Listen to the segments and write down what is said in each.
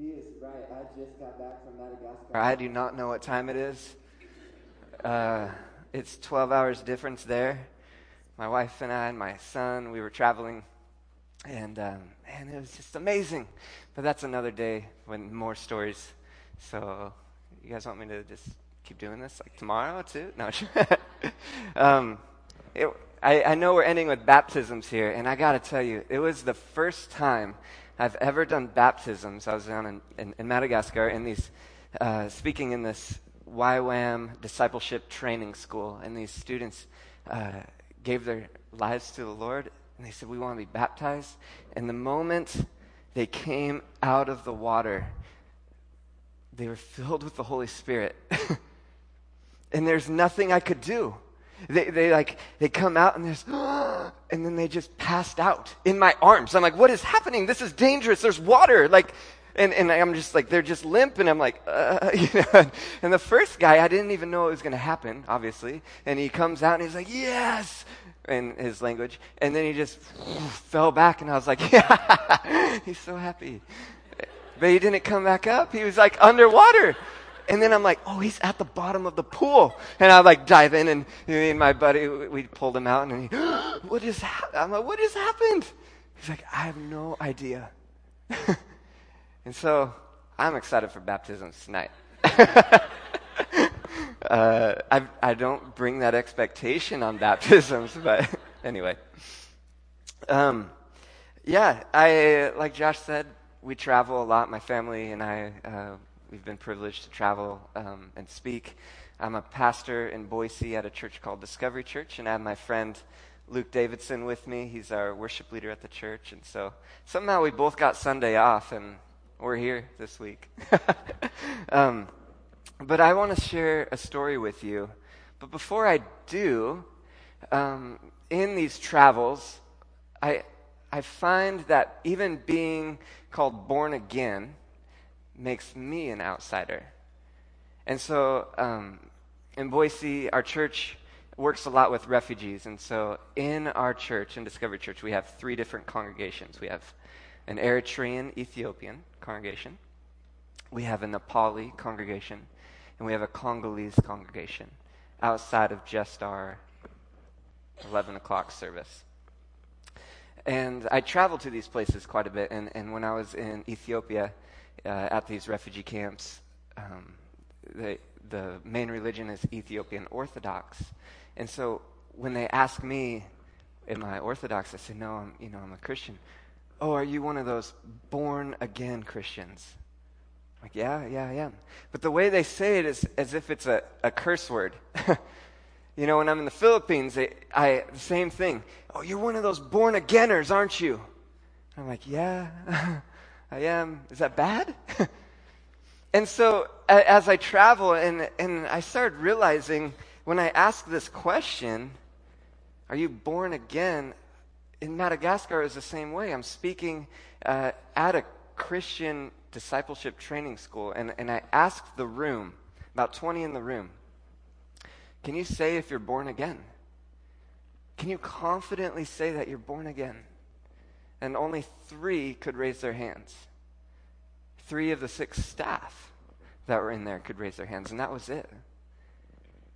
He is right. I just got back from Madagascar. I do not know what time it is. Uh, it's 12 hours difference there. My wife and I and my son, we were traveling, and um, it was just amazing. But that's another day when more stories. So, you guys want me to just keep doing this like tomorrow too? No. um, it, I, I know we're ending with baptisms here, and I got to tell you, it was the first time I've ever done baptisms. I was down in, in, in Madagascar in these, uh, speaking in this YWAM discipleship training school, and these students uh, gave their lives to the Lord, and they said, We want to be baptized. And the moment they came out of the water, they were filled with the Holy Spirit. and there's nothing I could do. They, they like, they come out and there's, and then they just passed out in my arms. I'm like, what is happening? This is dangerous. There's water. Like, and, and I'm just like, they're just limp, and I'm like, uh, you know. And the first guy, I didn't even know it was going to happen, obviously. And he comes out and he's like, yes, in his language. And then he just fell back, and I was like, yeah, he's so happy. But he didn't come back up. He was like underwater. And then I'm like, oh, he's at the bottom of the pool. And I like dive in and and my buddy, we pulled him out and he, what is happened? I'm like, what has happened? He's like, I have no idea. and so I'm excited for baptisms tonight. uh, I, I don't bring that expectation on baptisms, but anyway. Um, yeah, I, like Josh said, we travel a lot. My family and I, uh, We've been privileged to travel um, and speak. I'm a pastor in Boise at a church called Discovery Church, and I have my friend Luke Davidson with me. He's our worship leader at the church. And so somehow we both got Sunday off, and we're here this week. um, but I want to share a story with you. But before I do, um, in these travels, I, I find that even being called born again, makes me an outsider. And so um, in Boise, our church works a lot with refugees. And so in our church, in Discovery Church, we have three different congregations. We have an Eritrean Ethiopian congregation, we have a Nepali congregation, and we have a Congolese congregation outside of just our 11 o'clock service. And I traveled to these places quite a bit. And, and when I was in Ethiopia, uh, at these refugee camps, um, the, the main religion is Ethiopian Orthodox. And so when they ask me, am I Orthodox? I say, no, I'm, you know, I'm a Christian. Oh, are you one of those born again Christians? I'm like, yeah, yeah, am. But the way they say it is as if it's a, a curse word. you know, when I'm in the Philippines, they, I, the same thing. Oh, you're one of those born againers, aren't you? I'm like, yeah. I am. Is that bad? and so as I travel and, and I started realizing when I ask this question, are you born again? In Madagascar is the same way. I'm speaking uh, at a Christian discipleship training school, and, and I asked the room, about 20 in the room, can you say if you're born again? Can you confidently say that you're born again? And only three could raise their hands. Three of the six staff that were in there could raise their hands, and that was it.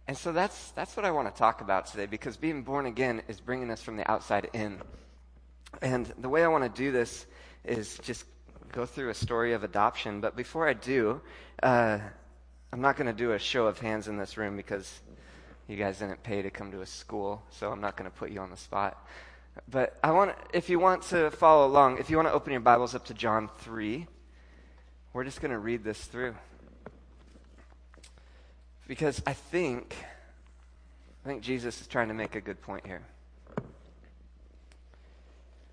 And so that's, that's what I want to talk about today because being born again is bringing us from the outside in. And the way I want to do this is just go through a story of adoption. But before I do, uh, I'm not going to do a show of hands in this room because you guys didn't pay to come to a school, so I'm not going to put you on the spot. But I want, if you want to follow along, if you want to open your Bibles up to John 3, we're just going to read this through. Because I think, I think Jesus is trying to make a good point here.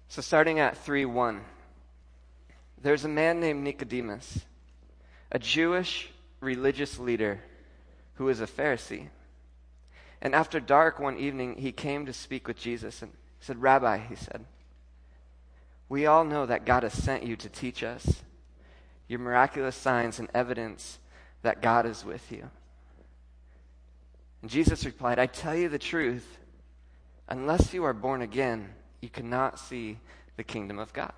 So starting at 3 1, there's a man named Nicodemus, a Jewish religious leader who is a Pharisee. And after dark one evening, he came to speak with Jesus. And he said, Rabbi, he said, we all know that God has sent you to teach us your miraculous signs and evidence that God is with you. And Jesus replied, I tell you the truth, unless you are born again, you cannot see the kingdom of God.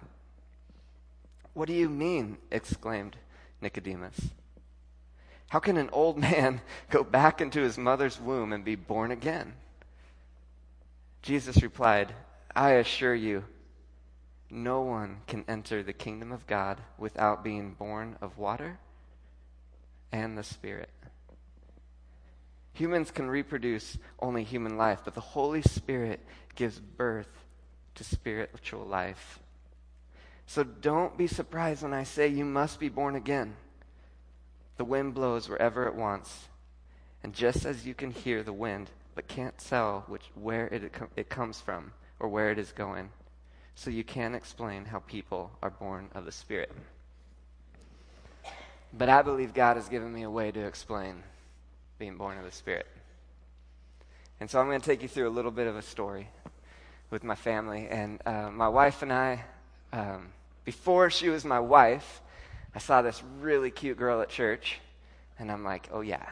What do you mean? exclaimed Nicodemus. How can an old man go back into his mother's womb and be born again? Jesus replied, I assure you, no one can enter the kingdom of God without being born of water and the Spirit. Humans can reproduce only human life, but the Holy Spirit gives birth to spiritual life. So don't be surprised when I say you must be born again. The wind blows wherever it wants. And just as you can hear the wind, but can't tell which, where it, it comes from or where it is going, so you can't explain how people are born of the Spirit. But I believe God has given me a way to explain being born of the Spirit. And so I'm going to take you through a little bit of a story with my family. And uh, my wife and I, um, before she was my wife, I saw this really cute girl at church, and I'm like, oh yeah,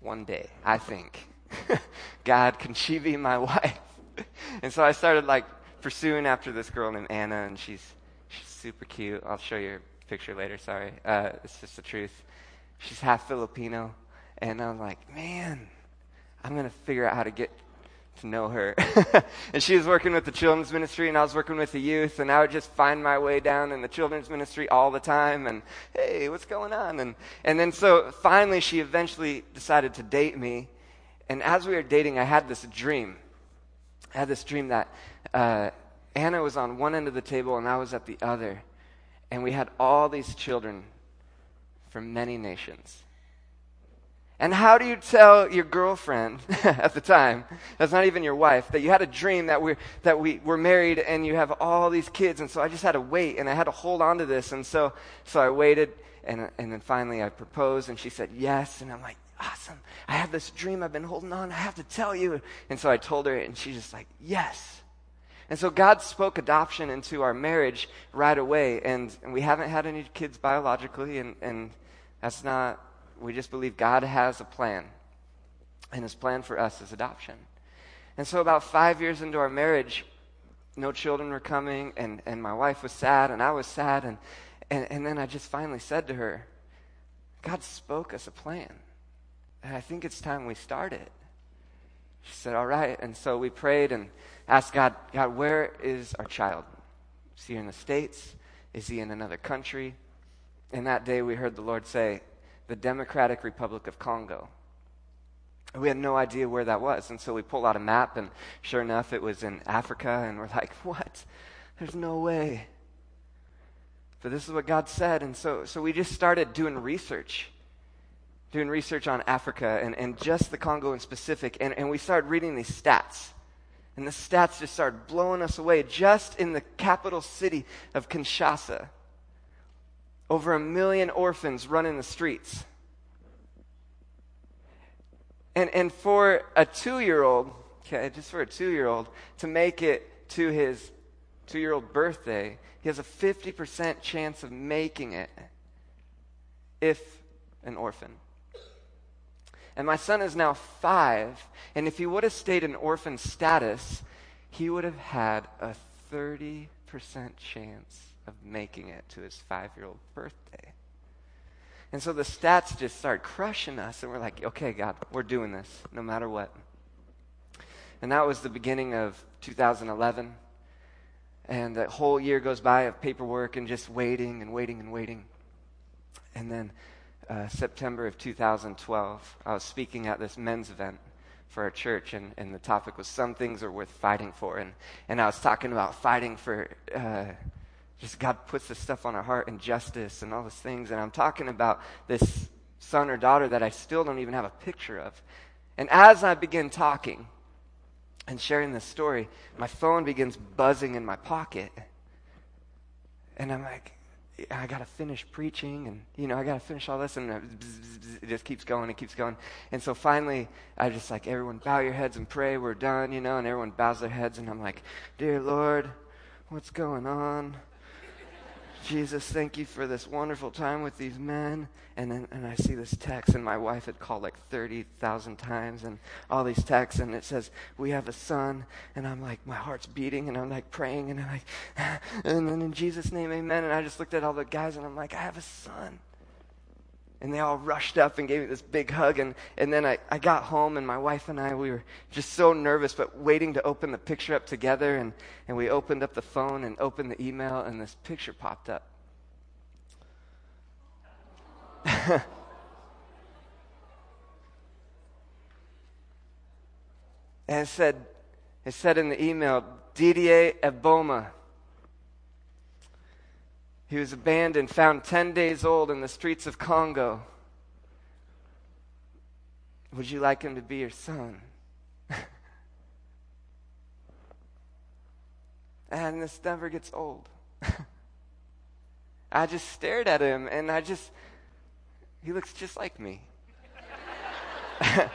one day, I think, God, can she be my wife? and so I started like pursuing after this girl named Anna, and she's she's super cute. I'll show you her picture later. Sorry, uh, it's just the truth. She's half Filipino, and I'm like, man, I'm gonna figure out how to get to know her. and she was working with the children's ministry, and I was working with the youth, and I would just find my way down in the children's ministry all the time. And hey, what's going on? And and then so finally, she eventually decided to date me. And as we were dating, I had this dream. I had this dream that uh, Anna was on one end of the table and I was at the other, and we had all these children from many nations. And how do you tell your girlfriend at the time, that's not even your wife, that you had a dream that we that we were married and you have all these kids? And so I just had to wait and I had to hold on to this. And so so I waited and and then finally I proposed and she said yes. And I'm like, awesome. I have this dream I've been holding on. I have to tell you. And so I told her and she's just like, yes. And so God spoke adoption into our marriage right away. And, and we haven't had any kids biologically and, and that's not we just believe God has a plan. And his plan for us is adoption. And so, about five years into our marriage, no children were coming, and, and my wife was sad, and I was sad. And, and, and then I just finally said to her, God spoke us a plan. And I think it's time we start it. She said, All right. And so we prayed and asked God, God, where is our child? Is he in the States? Is he in another country? And that day we heard the Lord say, the Democratic Republic of Congo. We had no idea where that was. And so we pulled out a map, and sure enough, it was in Africa. And we're like, what? There's no way. But this is what God said. And so, so we just started doing research, doing research on Africa and, and just the Congo in specific. And, and we started reading these stats. And the stats just started blowing us away. Just in the capital city of Kinshasa, over a million orphans running the streets. And, and for a two year old, okay, just for a two year old, to make it to his two year old birthday, he has a 50% chance of making it if an orphan. And my son is now five, and if he would have stayed in orphan status, he would have had a 30% chance of making it to his five year old birthday. And so the stats just start crushing us, and we're like, okay, God, we're doing this no matter what. And that was the beginning of 2011. And that whole year goes by of paperwork and just waiting and waiting and waiting. And then uh, September of 2012, I was speaking at this men's event for our church, and, and the topic was Some Things Are Worth Fighting For. And, and I was talking about fighting for. Uh, just God puts this stuff on our heart and justice and all those things. And I'm talking about this son or daughter that I still don't even have a picture of. And as I begin talking and sharing this story, my phone begins buzzing in my pocket. And I'm like, I got to finish preaching and, you know, I got to finish all this. And it just keeps going and keeps going. And so finally, I just like, everyone bow your heads and pray. We're done, you know, and everyone bows their heads. And I'm like, Dear Lord, what's going on? Jesus, thank you for this wonderful time with these men. And then and I see this text, and my wife had called like 30,000 times, and all these texts, and it says, We have a son. And I'm like, my heart's beating, and I'm like praying, and I'm like, and then in Jesus' name, amen. And I just looked at all the guys, and I'm like, I have a son. And they all rushed up and gave me this big hug. And, and then I, I got home, and my wife and I, we were just so nervous, but waiting to open the picture up together. And, and we opened up the phone and opened the email, and this picture popped up. and it said, it said in the email, Didier Eboma. He was abandoned, found 10 days old in the streets of Congo. Would you like him to be your son? and this never gets old. I just stared at him and I just, he looks just like me.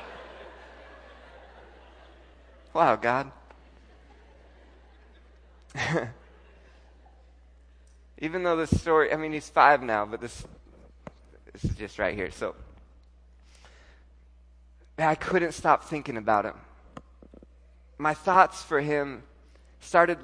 wow, God. Even though this story, I mean, he's five now, but this, this is just right here. So, I couldn't stop thinking about him. My thoughts for him started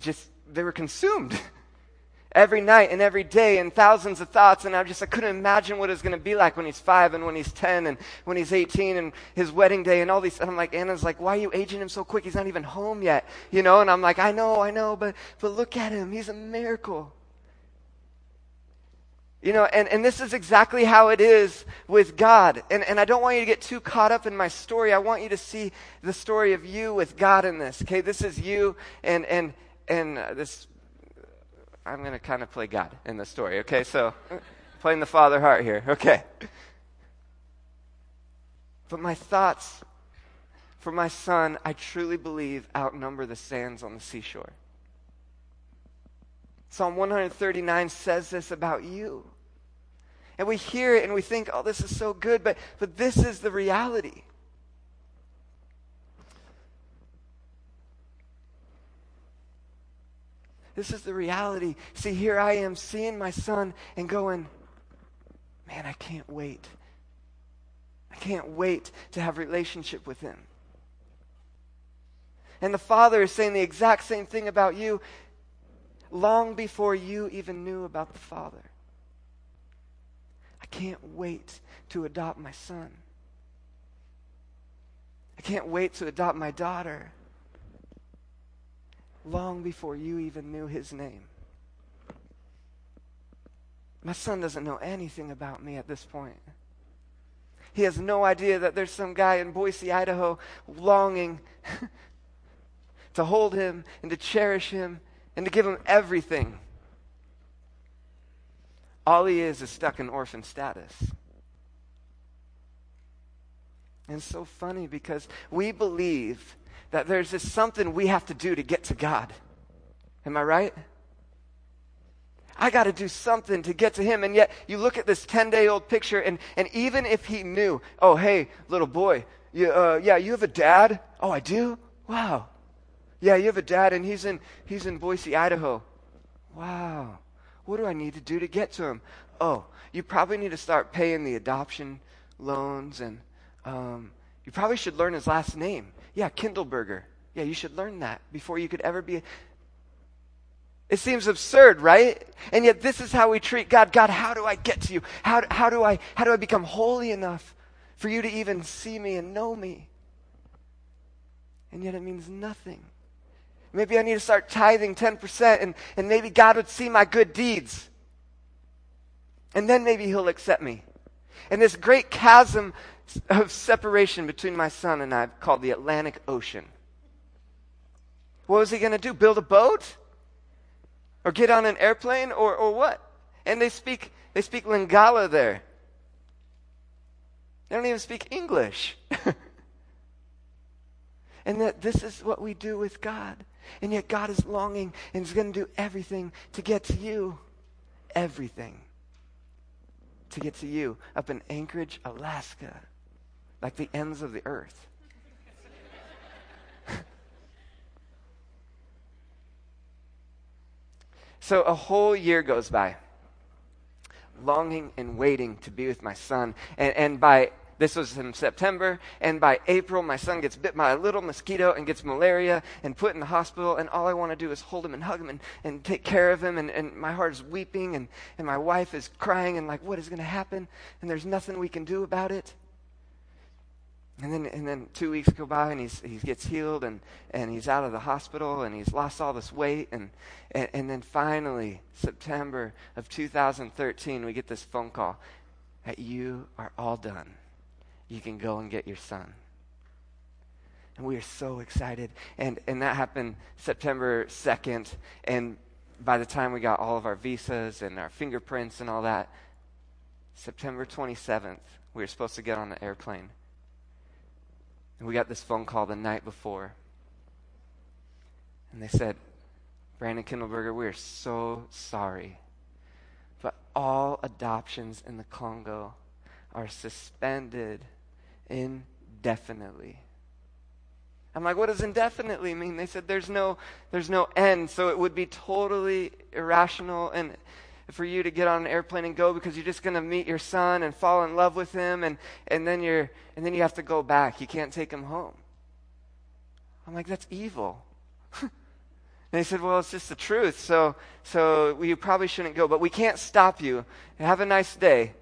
just, they were consumed. every night and every day and thousands of thoughts and i just i couldn't imagine what it's going to be like when he's five and when he's 10 and when he's 18 and his wedding day and all these and i'm like anna's like why are you aging him so quick he's not even home yet you know and i'm like i know i know but but look at him he's a miracle you know, and, and this is exactly how it is with God. And, and I don't want you to get too caught up in my story. I want you to see the story of you with God in this. Okay, this is you and, and, and uh, this, I'm going to kind of play God in the story. Okay, so playing the father heart here. Okay. But my thoughts for my son, I truly believe, outnumber the sands on the seashore. Psalm 139 says this about you. And we hear it and we think, oh, this is so good, but, but this is the reality. This is the reality. See, here I am seeing my son and going, man, I can't wait. I can't wait to have relationship with him. And the father is saying the exact same thing about you long before you even knew about the father. I can't wait to adopt my son. I can't wait to adopt my daughter long before you even knew his name. My son doesn't know anything about me at this point. He has no idea that there's some guy in Boise, Idaho, longing to hold him and to cherish him and to give him everything. All he is is stuck in orphan status. And it's so funny because we believe that there's just something we have to do to get to God. Am I right? I got to do something to get to him. And yet, you look at this 10 day old picture, and, and even if he knew, oh, hey, little boy, you, uh, yeah, you have a dad? Oh, I do? Wow. Yeah, you have a dad, and he's in, he's in Boise, Idaho. Wow. What do I need to do to get to him? Oh, you probably need to start paying the adoption loans, and um, you probably should learn his last name. Yeah, Kindleberger. Yeah, you should learn that before you could ever be. It seems absurd, right? And yet, this is how we treat God. God, how do I get to you? How, how, do, I, how do I become holy enough for you to even see me and know me? And yet, it means nothing. Maybe I need to start tithing 10%, and, and maybe God would see my good deeds. And then maybe He'll accept me. And this great chasm of separation between my son and I called the Atlantic Ocean. What was he going to do? Build a boat? Or get on an airplane? Or, or what? And they speak, they speak Lingala there. They don't even speak English. and that this is what we do with God. And yet God is longing and is going to do everything to get to you. Everything. To get to you up in Anchorage, Alaska. Like the ends of the earth. So a whole year goes by, longing and waiting to be with my son. And, and by this was in September, and by April, my son gets bit by a little mosquito and gets malaria and put in the hospital. And all I want to do is hold him and hug him and, and take care of him. And, and my heart is weeping, and, and my wife is crying, and like, what is going to happen? And there's nothing we can do about it. And then, and then two weeks go by and he's, he gets healed and, and he's out of the hospital and he's lost all this weight. And, and, and then finally, September of 2013, we get this phone call that you are all done. You can go and get your son. And we are so excited. And, and that happened September 2nd. And by the time we got all of our visas and our fingerprints and all that, September 27th, we were supposed to get on the airplane. And we got this phone call the night before. And they said, Brandon Kindleberger, we are so sorry. But all adoptions in the Congo are suspended indefinitely. I'm like, what does indefinitely mean? They said there's no there's no end, so it would be totally irrational and for you to get on an airplane and go because you're just going to meet your son and fall in love with him and, and then you're and then you have to go back. You can't take him home. I'm like that's evil. And they said well it's just the truth. So so you probably shouldn't go but we can't stop you. Have a nice day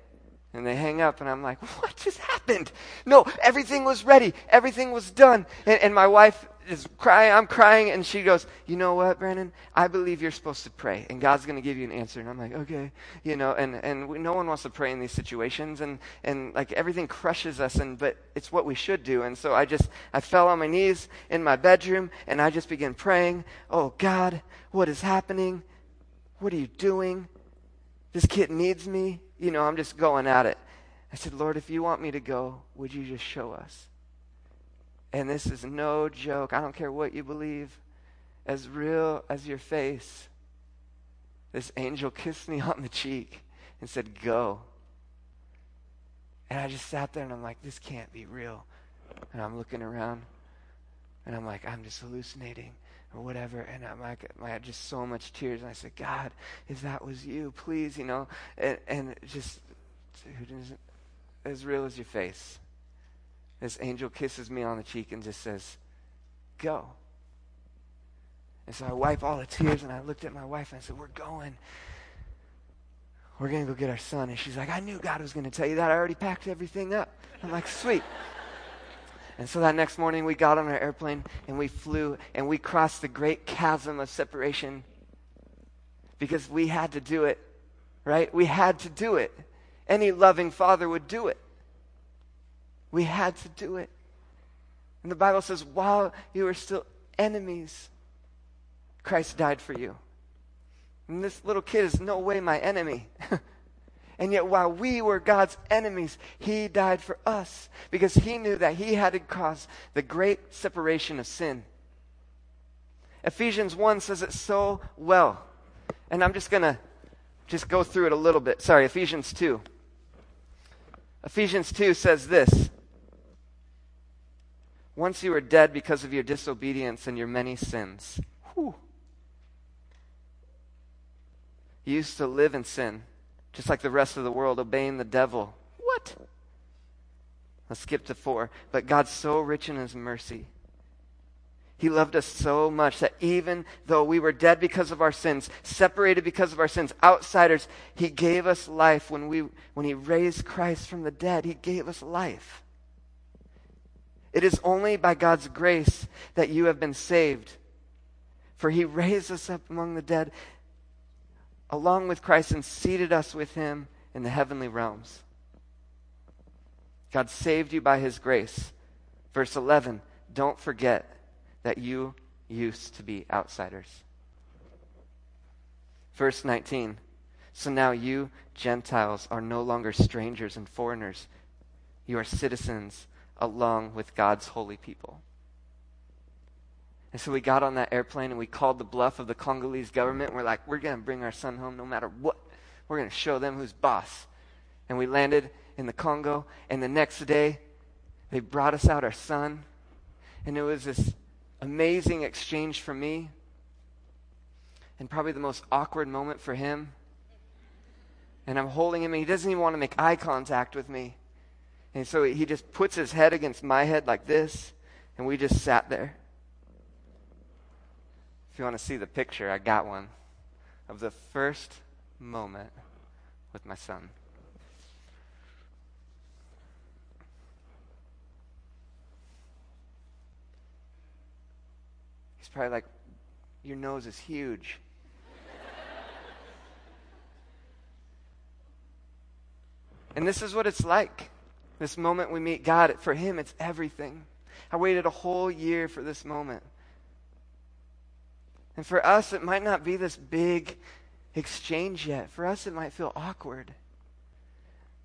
and they hang up, and I'm like, what just happened? No, everything was ready. Everything was done. And, and, my wife is crying. I'm crying. And she goes, You know what, Brandon? I believe you're supposed to pray, and God's going to give you an answer. And I'm like, Okay. You know, and, and we, no one wants to pray in these situations. And, and like everything crushes us, and but it's what we should do. And so I just, I fell on my knees in my bedroom, and I just began praying, Oh, God, what is happening? What are you doing? This kid needs me you know, I'm just going at it. I said, Lord, if you want me to go, would you just show us? And this is no joke. I don't care what you believe. As real as your face, this angel kissed me on the cheek and said, Go. And I just sat there and I'm like, This can't be real. And I'm looking around and I'm like, I'm just hallucinating or whatever. And I'm like, I had just so much tears. And I said, God, if that was you, please, you know. And, and just, as real as your face. This angel kisses me on the cheek and just says, Go. And so I wipe all the tears and I looked at my wife and I said, We're going. We're going to go get our son. And she's like, I knew God was going to tell you that. I already packed everything up. I'm like, Sweet. And so that next morning, we got on our airplane and we flew and we crossed the great chasm of separation because we had to do it, right? We had to do it. Any loving father would do it. We had to do it. And the Bible says, while you were still enemies, Christ died for you. And this little kid is no way my enemy. And yet, while we were God's enemies, He died for us because He knew that He had to cause the great separation of sin. Ephesians 1 says it so well. And I'm just going to just go through it a little bit. Sorry, Ephesians 2. Ephesians 2 says this Once you were dead because of your disobedience and your many sins. Whew. You used to live in sin just like the rest of the world, obeying the devil. What? Let's skip to four. But God's so rich in his mercy. He loved us so much that even though we were dead because of our sins, separated because of our sins, outsiders, he gave us life when we when he raised Christ from the dead, he gave us life. It is only by God's grace that you have been saved. For he raised us up among the dead along with Christ and seated us with him in the heavenly realms. God saved you by his grace. Verse 11, don't forget that you used to be outsiders. Verse 19, so now you, Gentiles, are no longer strangers and foreigners. You are citizens along with God's holy people. And so we got on that airplane and we called the bluff of the Congolese government. We're like, we're going to bring our son home no matter what. We're going to show them who's boss. And we landed in the Congo. And the next day, they brought us out our son. And it was this amazing exchange for me. and probably the most awkward moment for him. And I'm holding him, and he doesn't even want to make eye contact with me. And so he just puts his head against my head like this, and we just sat there. If you want to see the picture, I got one of the first moment with my son. He's probably like, Your nose is huge. and this is what it's like. This moment we meet God, for him, it's everything. I waited a whole year for this moment. And for us, it might not be this big exchange yet. For us, it might feel awkward.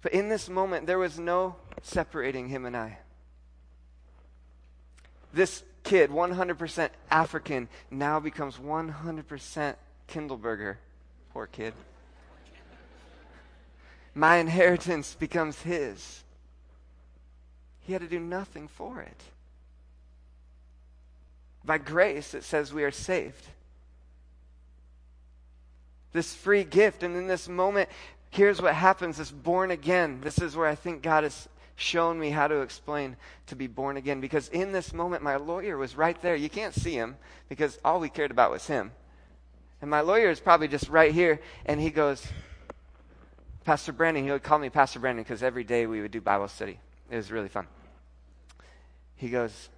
But in this moment, there was no separating him and I. This kid, 100% African, now becomes 100% Kindleberger. Poor kid. My inheritance becomes his. He had to do nothing for it. By grace, it says we are saved this free gift. And in this moment, here's what happens this born again. This is where I think God has shown me how to explain to be born again. Because in this moment, my lawyer was right there. You can't see him because all we cared about was him. And my lawyer is probably just right here. And he goes, Pastor Brandon, he would call me Pastor Brandon because every day we would do Bible study. It was really fun. He goes,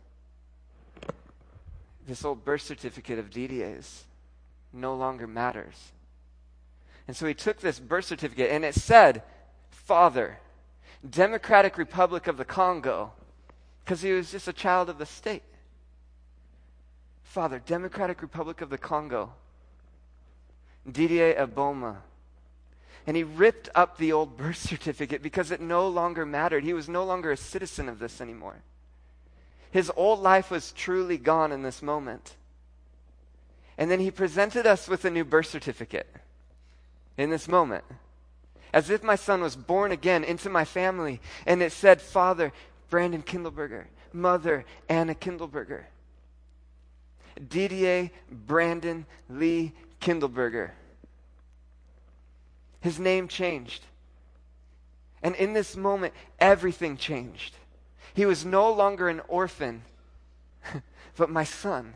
This old birth certificate of DDA's no longer matters. And so he took this birth certificate and it said, Father, Democratic Republic of the Congo, because he was just a child of the state. Father, Democratic Republic of the Congo, Didier Aboma. And he ripped up the old birth certificate because it no longer mattered. He was no longer a citizen of this anymore. His old life was truly gone in this moment. And then he presented us with a new birth certificate in this moment. As if my son was born again into my family. And it said, Father, Brandon Kindleberger. Mother, Anna Kindleberger. Didier Brandon Lee Kindleberger. His name changed. And in this moment, everything changed. He was no longer an orphan, but my son.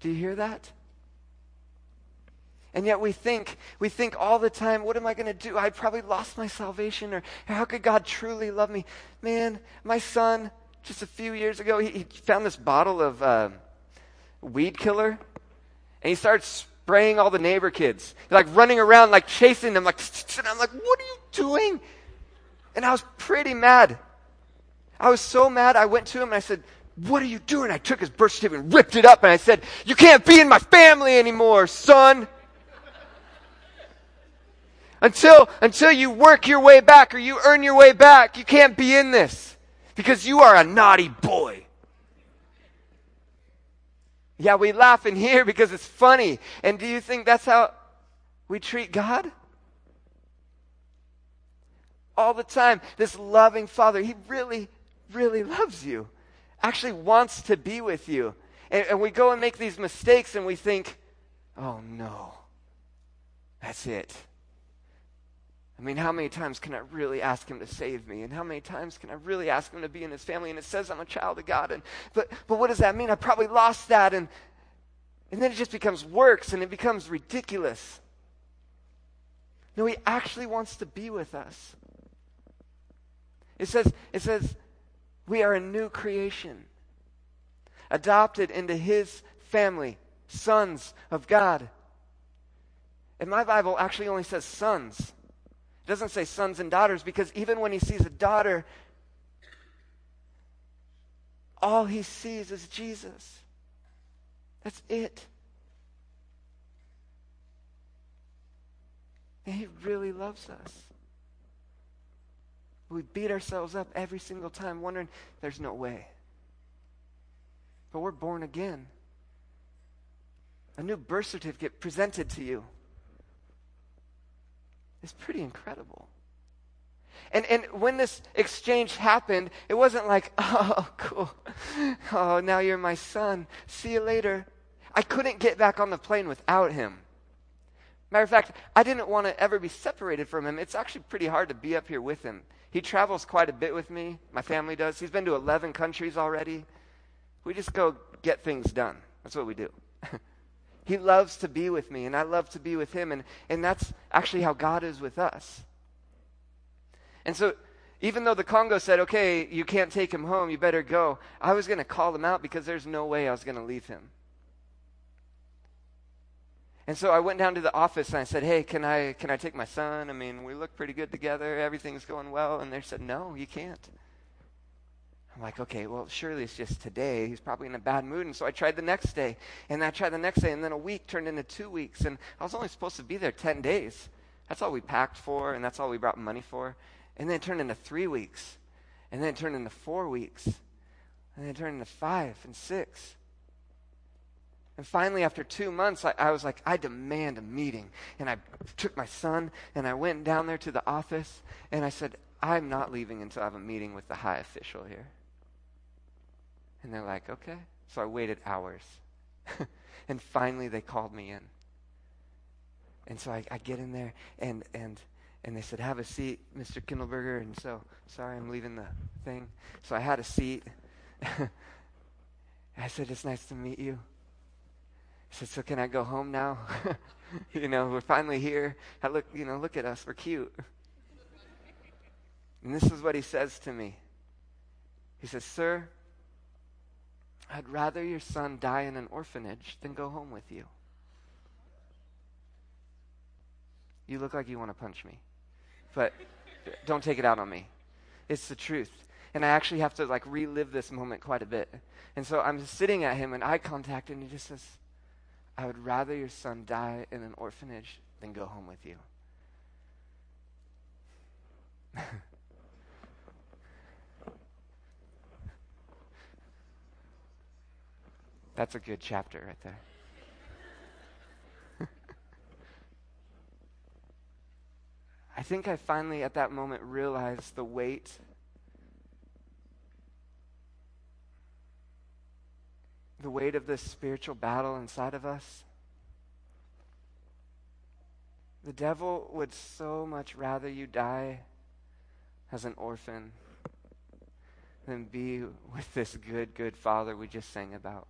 Do you hear that? And yet we think, we think all the time, what am I going to do? I probably lost my salvation, or how could God truly love me? Man, my son, just a few years ago, he, he found this bottle of uh, weed killer, and he started spraying all the neighbor kids. like running around, like chasing them, like, and I'm like, what are you doing? And I was pretty mad. I was so mad, I went to him and I said, what are you doing? I took his birth certificate and ripped it up, and I said, you can't be in my family anymore, son. Until, until you work your way back or you earn your way back, you can't be in this because you are a naughty boy. Yeah, we laugh in here because it's funny. And do you think that's how we treat God? All the time, this loving Father, He really, really loves you, actually wants to be with you. And, and we go and make these mistakes and we think, oh no, that's it. I mean, how many times can I really ask him to save me? And how many times can I really ask him to be in his family? And it says I'm a child of God. And but but what does that mean? I probably lost that and and then it just becomes works and it becomes ridiculous. No, he actually wants to be with us. It says, it says, we are a new creation, adopted into his family, sons of God. And my Bible actually only says sons. It doesn't say sons and daughters because even when he sees a daughter, all he sees is Jesus. That's it. And he really loves us. We beat ourselves up every single time wondering, there's no way. But we're born again. A new birth certificate presented to you is pretty incredible. And, and when this exchange happened, it wasn't like, oh, cool. Oh, now you're my son. See you later. I couldn't get back on the plane without him. Matter of fact, I didn't want to ever be separated from him. It's actually pretty hard to be up here with him. He travels quite a bit with me. My family does. He's been to 11 countries already. We just go get things done. That's what we do. he loves to be with me, and I love to be with him. And, and that's actually how God is with us. And so, even though the Congo said, okay, you can't take him home, you better go, I was going to call him out because there's no way I was going to leave him. And so I went down to the office and I said, "Hey, can I can I take my son? I mean, we look pretty good together. Everything's going well." And they said, "No, you can't." I'm like, "Okay, well, surely it's just today. He's probably in a bad mood." And so I tried the next day, and I tried the next day, and then a week turned into 2 weeks, and I was only supposed to be there 10 days. That's all we packed for, and that's all we brought money for. And then it turned into 3 weeks. And then it turned into 4 weeks. And then it turned into 5 and 6. And finally, after two months, I, I, was like, I demand a meeting. And I took my son and I went down there to the office and I said, I'm not leaving until I have a meeting with the high official here. And they're like, okay. So I waited hours. and finally, they called me in. And so I, I, get in there and, and, and they said, have a seat, Mr. Kindleberger. And so, sorry, I'm leaving the thing. So I had a seat. I said, it's nice to meet you. He said, "So can I go home now? you know, we're finally here. I look, you know, look at us. We're cute." And this is what he says to me. He says, "Sir, I'd rather your son die in an orphanage than go home with you." You look like you want to punch me. But don't take it out on me. It's the truth. And I actually have to like relive this moment quite a bit. And so I'm sitting at him in eye contact and he just says, I would rather your son die in an orphanage than go home with you. That's a good chapter right there. I think I finally, at that moment, realized the weight the weight of this spiritual battle inside of us? The devil would so much rather you die as an orphan than be with this good, good father we just sang about.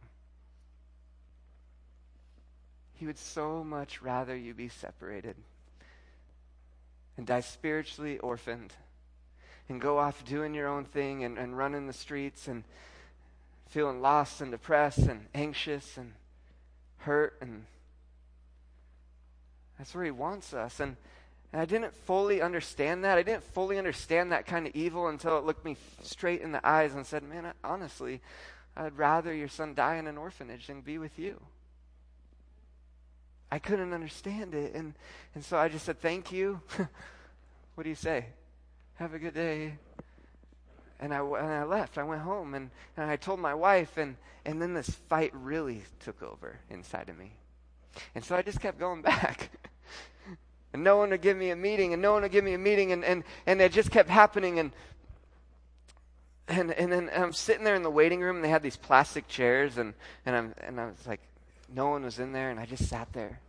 He would so much rather you be separated and die spiritually orphaned and go off doing your own thing and, and run in the streets and feeling lost and depressed and anxious and hurt and that's where he wants us and and I didn't fully understand that. I didn't fully understand that kind of evil until it looked me straight in the eyes and said, Man, I, honestly, I'd rather your son die in an orphanage than be with you. I couldn't understand it. And, and so I just said, Thank you. what do you say? Have a good day and I, and I left. I went home and, and I told my wife, and, and then this fight really took over inside of me. And so I just kept going back. and no one would give me a meeting, and no one would give me a meeting, and, and, and it just kept happening. And, and, and then I'm sitting there in the waiting room, and they had these plastic chairs, and, and, I'm, and I was like, no one was in there, and I just sat there.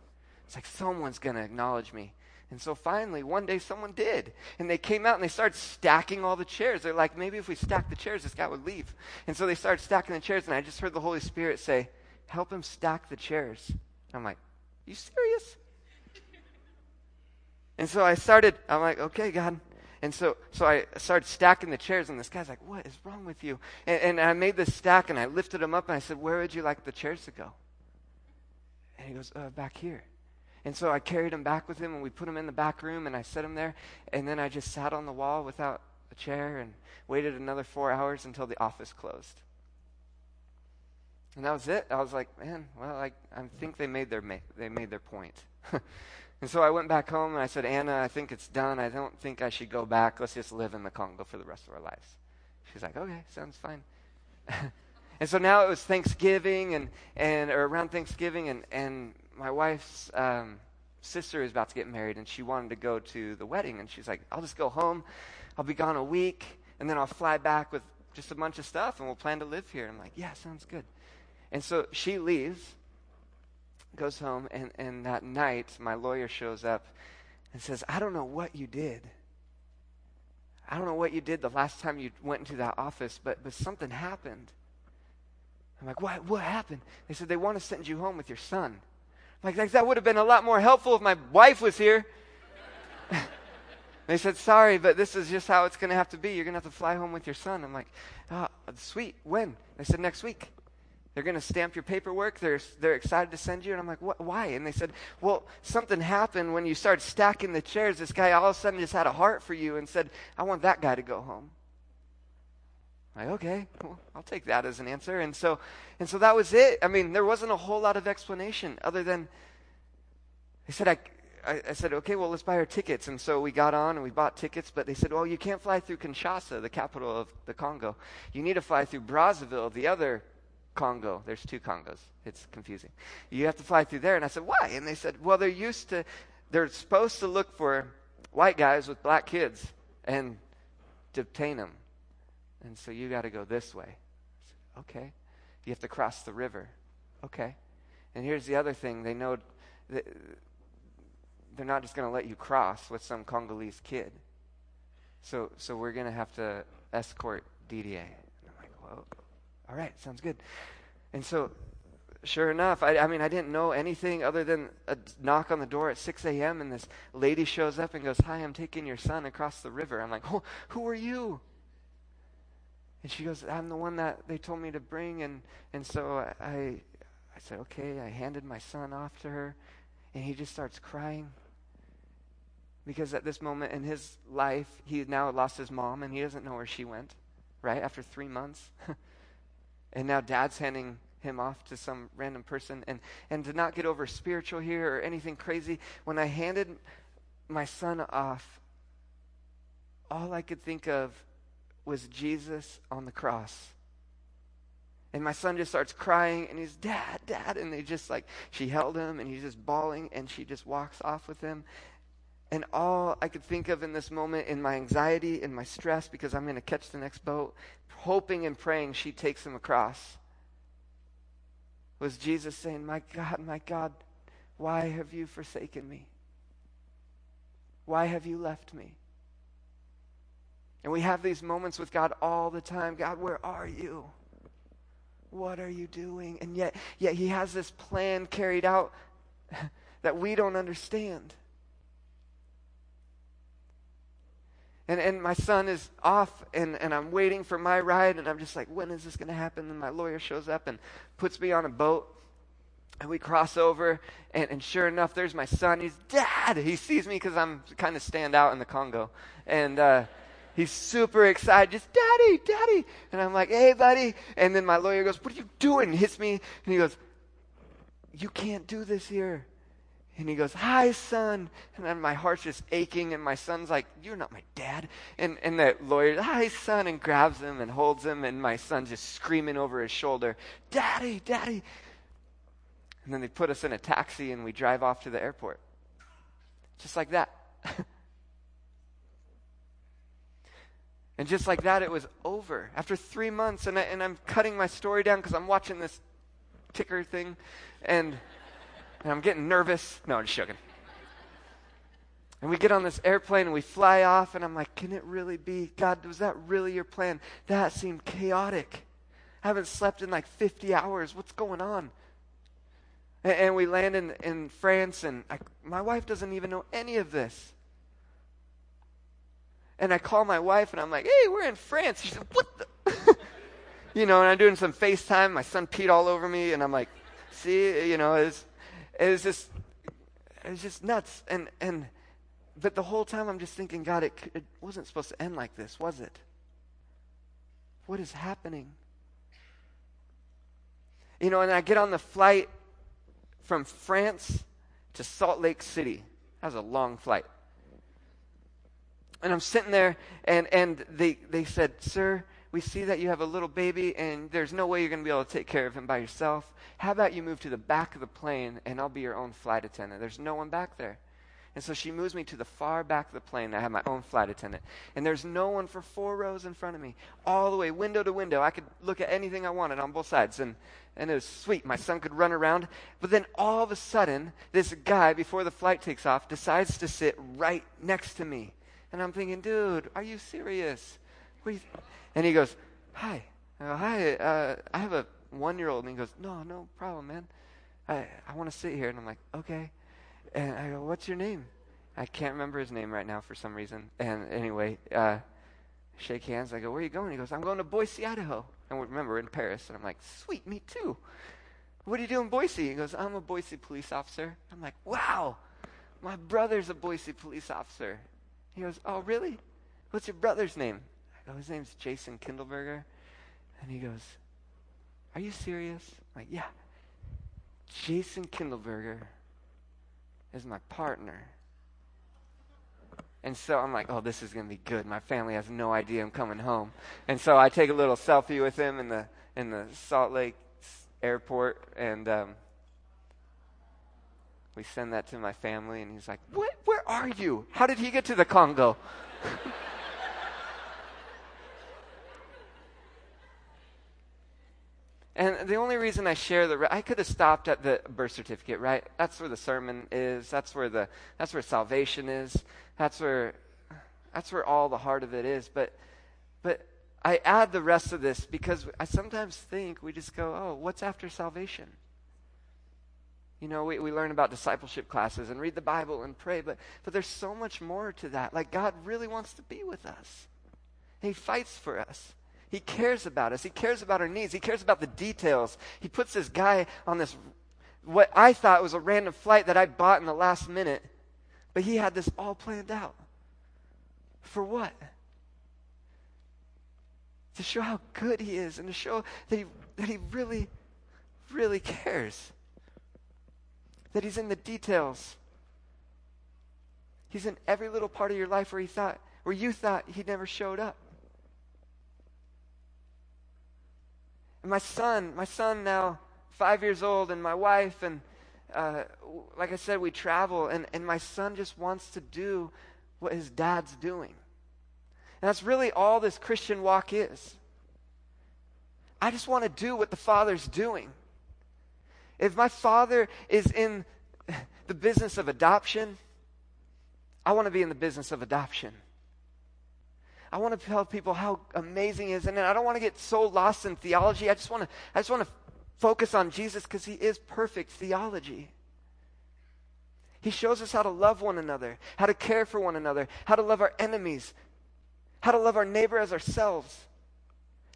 It's like someone's going to acknowledge me. And so finally, one day someone did. And they came out and they started stacking all the chairs. They're like, maybe if we stack the chairs, this guy would leave. And so they started stacking the chairs, and I just heard the Holy Spirit say, Help him stack the chairs. I'm like, You serious? and so I started, I'm like, Okay, God. And so, so I started stacking the chairs, and this guy's like, What is wrong with you? And, and I made this stack, and I lifted them up, and I said, Where would you like the chairs to go? And he goes, uh, Back here. And so I carried him back with him, and we put him in the back room, and I set him there. And then I just sat on the wall without a chair and waited another four hours until the office closed. And that was it. I was like, man, well, I, I think they made their, ma- they made their point. and so I went back home, and I said, Anna, I think it's done. I don't think I should go back. Let's just live in the Congo for the rest of our lives. She's like, okay, sounds fine. and so now it was Thanksgiving, and, and or around Thanksgiving, and, and my wife's um, sister is about to get married and she wanted to go to the wedding. And she's like, I'll just go home. I'll be gone a week and then I'll fly back with just a bunch of stuff and we'll plan to live here. And I'm like, yeah, sounds good. And so she leaves, goes home, and, and that night my lawyer shows up and says, I don't know what you did. I don't know what you did the last time you went into that office, but, but something happened. I'm like, what, what happened? They said, they want to send you home with your son. I'm like, that would have been a lot more helpful if my wife was here. they said, sorry, but this is just how it's going to have to be. You're going to have to fly home with your son. I'm like, oh, sweet. When? They said, next week. They're going to stamp your paperwork. They're, they're excited to send you. And I'm like, what, why? And they said, well, something happened when you started stacking the chairs. This guy all of a sudden just had a heart for you and said, I want that guy to go home. Like, okay, well, I'll take that as an answer. And so, and so that was it. I mean, there wasn't a whole lot of explanation other than they said, I, I, I, said, okay, well, let's buy our tickets. And so we got on and we bought tickets, but they said, well, you can't fly through Kinshasa, the capital of the Congo. You need to fly through Brazzaville, the other Congo. There's two Congos. It's confusing. You have to fly through there. And I said, why? And they said, well, they're used to, they're supposed to look for white guys with black kids and detain them. And so you got to go this way. Said, okay. You have to cross the river. Okay. And here's the other thing they know that they're not just going to let you cross with some Congolese kid. So, so we're going to have to escort DDA. And I'm like, well, all right, sounds good. And so, sure enough, I, I mean, I didn't know anything other than a knock on the door at 6 a.m., and this lady shows up and goes, Hi, I'm taking your son across the river. I'm like, oh, Who are you? And she goes, I'm the one that they told me to bring. And, and so I, I said, Okay. I handed my son off to her, and he just starts crying. Because at this moment in his life, he now lost his mom, and he doesn't know where she went, right? After three months. And now dad's handing him off to some random person. And, and to not get over spiritual here or anything crazy, when I handed my son off, all I could think of was Jesus on the cross. And my son just starts crying and he's, Dad, Dad. And they just like, she held him and he's just bawling and she just walks off with him. And all I could think of in this moment, in my anxiety, in my stress, because I'm going to catch the next boat, hoping and praying she takes him across, was Jesus saying, My God, my God, why have you forsaken me? Why have you left me? And we have these moments with God all the time. God, where are you? What are you doing? And yet, yet he has this plan carried out that we don't understand. And, and my son is off, and, and I'm waiting for my ride, and I'm just like, when is this going to happen? And my lawyer shows up and puts me on a boat, and we cross over, and, and sure enough, there's my son. He's, Dad! He sees me because I'm kind of stand out in the Congo. And, uh, he's super excited, just daddy, daddy. And I'm like, hey, buddy. And then my lawyer goes, what are you doing? Hits me. And he goes, you can't do this here. And he goes, Hi, son. And then my heart's just aching, and my son's like, You're not my dad. And, and the lawyer, Hi, son, and grabs him and holds him, and my son's just screaming over his shoulder, Daddy, Daddy. And then they put us in a taxi, and we drive off to the airport. Just like that. and just like that, it was over. After three months, and, I, and I'm cutting my story down because I'm watching this ticker thing, and and I'm getting nervous. No, I'm just joking. And we get on this airplane and we fly off, and I'm like, can it really be? God, was that really your plan? That seemed chaotic. I haven't slept in like 50 hours. What's going on? And, and we land in, in France, and I, my wife doesn't even know any of this. And I call my wife, and I'm like, hey, we're in France. She said, what the? you know, and I'm doing some FaceTime. My son peed all over me, and I'm like, see, you know, it's it was just, it was just nuts. And, and, but the whole time I'm just thinking, God, it, it wasn't supposed to end like this, was it? What is happening? You know, and I get on the flight from France to Salt Lake City. That was a long flight. And I'm sitting there, and, and they, they said, Sir, we see that you have a little baby and there's no way you're going to be able to take care of him by yourself. How about you move to the back of the plane and I'll be your own flight attendant? There's no one back there. And so she moves me to the far back of the plane. I have my own flight attendant. And there's no one for four rows in front of me, all the way, window to window. I could look at anything I wanted on both sides. And, and it was sweet. My son could run around. But then all of a sudden, this guy, before the flight takes off, decides to sit right next to me. And I'm thinking, dude, are you serious? You and he goes, hi. I go, hi, uh, I have a one year old. And he goes, no, no problem, man. I, I want to sit here. And I'm like, okay. And I go, what's your name? I can't remember his name right now for some reason. And anyway, uh, shake hands. I go, where are you going? He goes, I'm going to Boise, Idaho. And remember, in Paris. And I'm like, sweet, me too. What do you do in Boise? He goes, I'm a Boise police officer. I'm like, wow, my brother's a Boise police officer. He goes, oh, really? What's your brother's name? I go, his name's Jason Kindleberger. And he goes, are you serious? I'm like, yeah. Jason Kindleberger is my partner. And so I'm like, oh, this is going to be good. My family has no idea I'm coming home. And so I take a little selfie with him in the, in the Salt Lake airport, and um, we send that to my family, and he's like, what? Where are you? How did he get to the Congo? And the only reason I share the, I could have stopped at the birth certificate, right? That's where the sermon is. That's where the, that's where salvation is. That's where, that's where all the heart of it is. But, but I add the rest of this because I sometimes think we just go, oh, what's after salvation? You know, we, we learn about discipleship classes and read the Bible and pray, but, but there's so much more to that. Like, God really wants to be with us. He fights for us. He cares about us. He cares about our needs. He cares about the details. He puts this guy on this, what I thought was a random flight that I bought in the last minute, but he had this all planned out. For what? To show how good he is and to show that he, that he really, really cares. That he's in the details. He's in every little part of your life where he thought, where you thought he never showed up. And my son, my son now five years old, and my wife, and uh, like I said, we travel, and, and my son just wants to do what his dad's doing. And that's really all this Christian walk is. I just want to do what the Father's doing. If my Father is in the business of adoption, I want to be in the business of adoption. I want to tell people how amazing he is. And I don't want to get so lost in theology. I just want to, I just want to focus on Jesus because he is perfect theology. He shows us how to love one another, how to care for one another, how to love our enemies, how to love our neighbor as ourselves,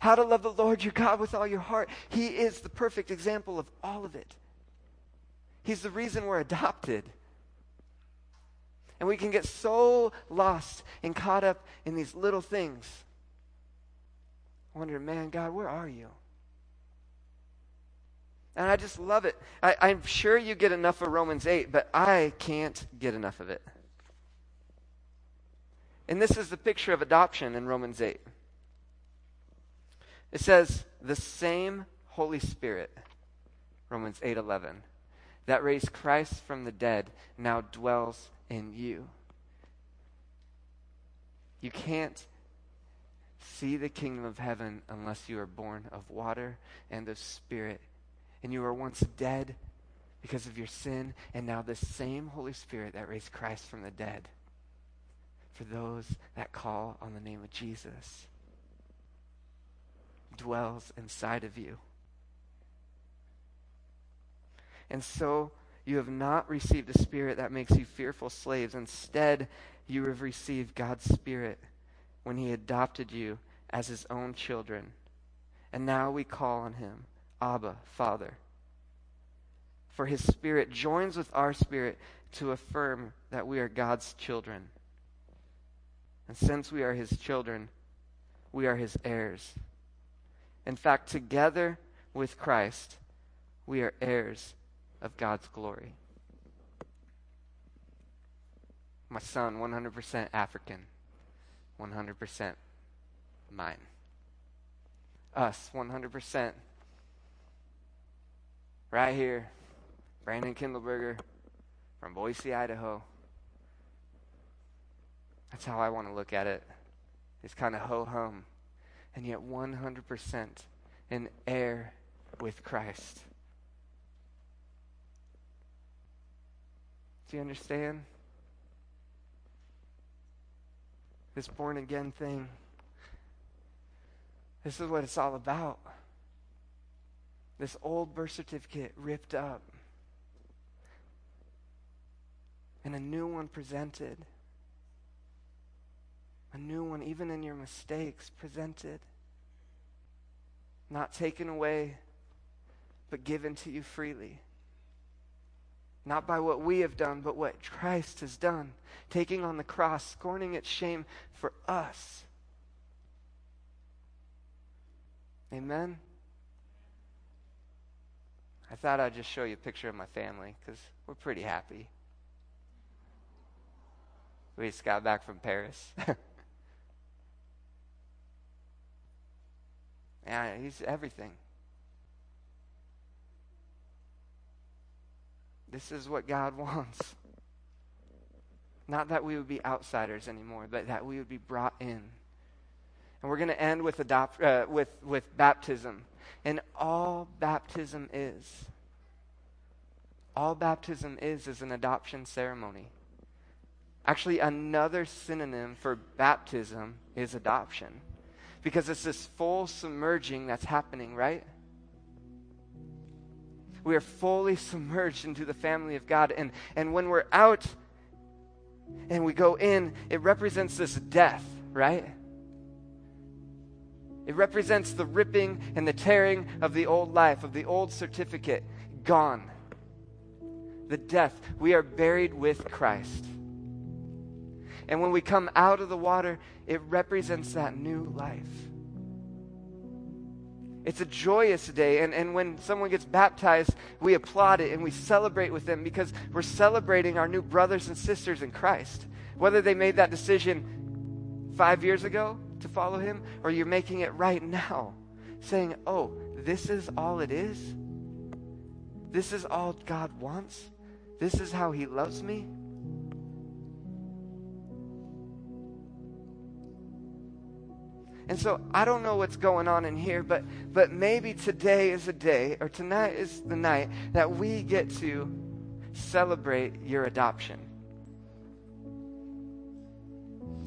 how to love the Lord your God with all your heart. He is the perfect example of all of it. He's the reason we're adopted. And we can get so lost and caught up in these little things. Wondering, man, God, where are you? And I just love it. I, I'm sure you get enough of Romans 8, but I can't get enough of it. And this is the picture of adoption in Romans 8. It says, the same Holy Spirit, Romans 8:11, that raised Christ from the dead now dwells in you. You can't see the kingdom of heaven unless you are born of water and of spirit. And you were once dead because of your sin, and now the same Holy Spirit that raised Christ from the dead for those that call on the name of Jesus dwells inside of you. And so you have not received a spirit that makes you fearful slaves. Instead, you have received God's Spirit when He adopted you as His own children. And now we call on Him, Abba, Father. For His Spirit joins with our spirit to affirm that we are God's children. And since we are His children, we are His heirs. In fact, together with Christ, we are heirs of God's glory. My son, 100% African, 100% mine. Us, 100%. Right here, Brandon Kindleberger from Boise, Idaho. That's how I want to look at it. It's kind of ho hum. And yet 100% an heir with Christ. Do you understand? This born again thing. This is what it's all about. This old birth certificate ripped up, and a new one presented. A new one, even in your mistakes, presented. Not taken away, but given to you freely. Not by what we have done, but what Christ has done, taking on the cross, scorning its shame for us. Amen? I thought I'd just show you a picture of my family because we're pretty happy. We just got back from Paris. yeah, he's everything. This is what God wants. Not that we would be outsiders anymore, but that we would be brought in. And we're going to end with, adopt, uh, with, with baptism. And all baptism is, all baptism is, is an adoption ceremony. Actually, another synonym for baptism is adoption. Because it's this full submerging that's happening, right? we are fully submerged into the family of God. And, and when we're out and we go in, it represents this death, right? It represents the ripping and the tearing of the old life, of the old certificate, gone. The death. We are buried with Christ. And when we come out of the water, it represents that new life. It's a joyous day. And, and when someone gets baptized, we applaud it and we celebrate with them because we're celebrating our new brothers and sisters in Christ. Whether they made that decision five years ago to follow him or you're making it right now, saying, oh, this is all it is. This is all God wants. This is how he loves me. And so I don't know what's going on in here, but, but maybe today is a day, or tonight is the night that we get to celebrate your adoption.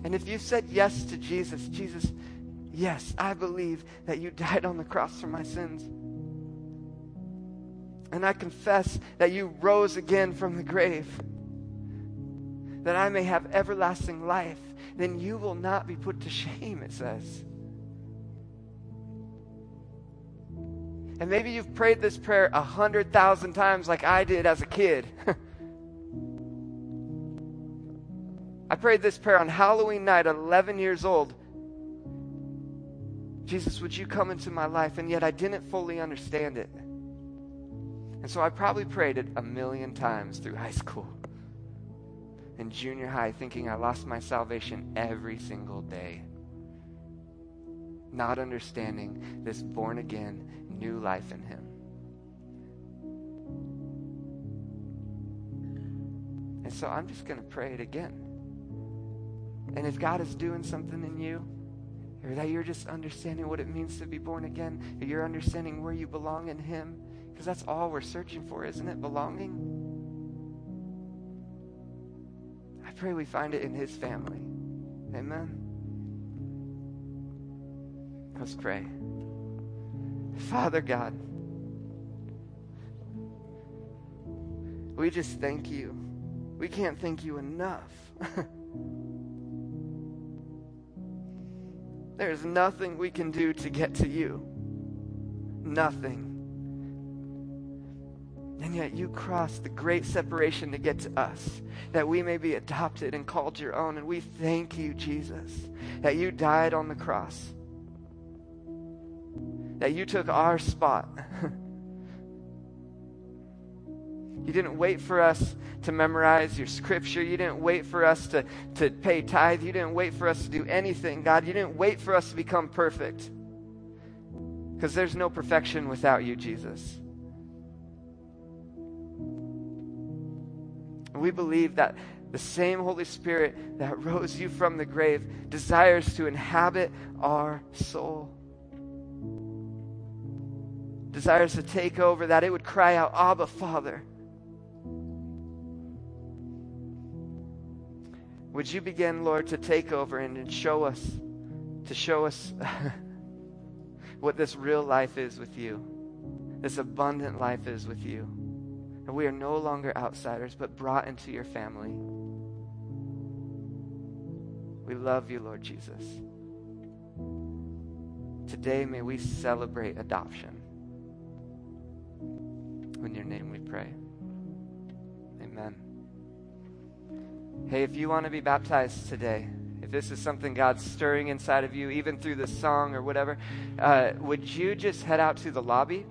And if you said yes to Jesus, Jesus, yes, I believe that you died on the cross for my sins. And I confess that you rose again from the grave, that I may have everlasting life. Then you will not be put to shame, it says. And maybe you've prayed this prayer a hundred thousand times like I did as a kid. I prayed this prayer on Halloween night at 11 years old. Jesus, would you come into my life? And yet I didn't fully understand it. And so I probably prayed it a million times through high school and junior high, thinking I lost my salvation every single day. Not understanding this born again new life in Him. And so I'm just going to pray it again. And if God is doing something in you, or that you're just understanding what it means to be born again, you're understanding where you belong in Him, because that's all we're searching for, isn't it? Belonging. Pray we find it in His family. Amen. Let's pray. Father God, we just thank you. We can't thank you enough. There's nothing we can do to get to you. Nothing. And yet you crossed the great separation to get to us, that we may be adopted and called your own. And we thank you, Jesus, that you died on the cross that you took our spot. you didn't wait for us to memorize your scripture. You didn't wait for us to, to pay tithe. You didn't wait for us to do anything, God. You didn't wait for us to become perfect. Because there's no perfection without you, Jesus. We believe that the same Holy Spirit that rose you from the grave desires to inhabit our soul. Desires to take over, that it would cry out, Abba, Father. Would you begin, Lord, to take over and, show us, to show us what this real life is with you, this abundant life is with you. And we are no longer outsiders, but brought into your family. We love you, Lord Jesus. Today, may we celebrate adoption. In your name we pray. Amen. Hey, if you want to be baptized today, if this is something God's stirring inside of you, even through this song or whatever, uh, would you just head out to the lobby?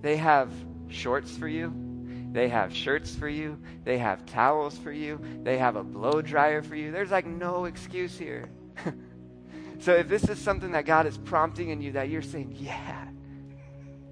They have shorts for you. They have shirts for you. They have towels for you. They have a blow dryer for you. There's like no excuse here. so if this is something that God is prompting in you that you're saying, yeah,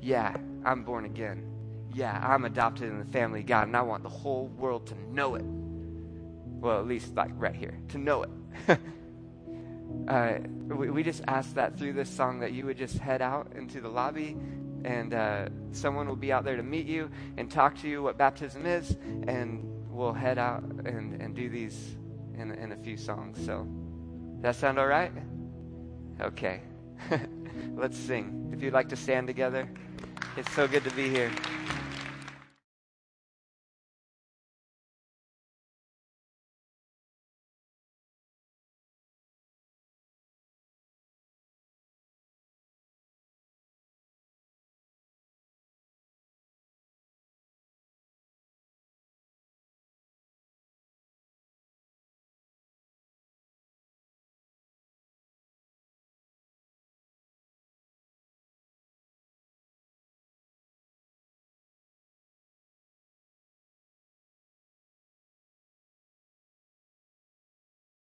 yeah, I'm born again. Yeah, I'm adopted in the family of God, and I want the whole world to know it. Well, at least like right here, to know it. uh, we, we just ask that through this song that you would just head out into the lobby and uh, someone will be out there to meet you and talk to you what baptism is, and we'll head out and, and do these in, in a few songs. So, that sound all right? Okay. Let's sing. If you'd like to stand together, it's so good to be here.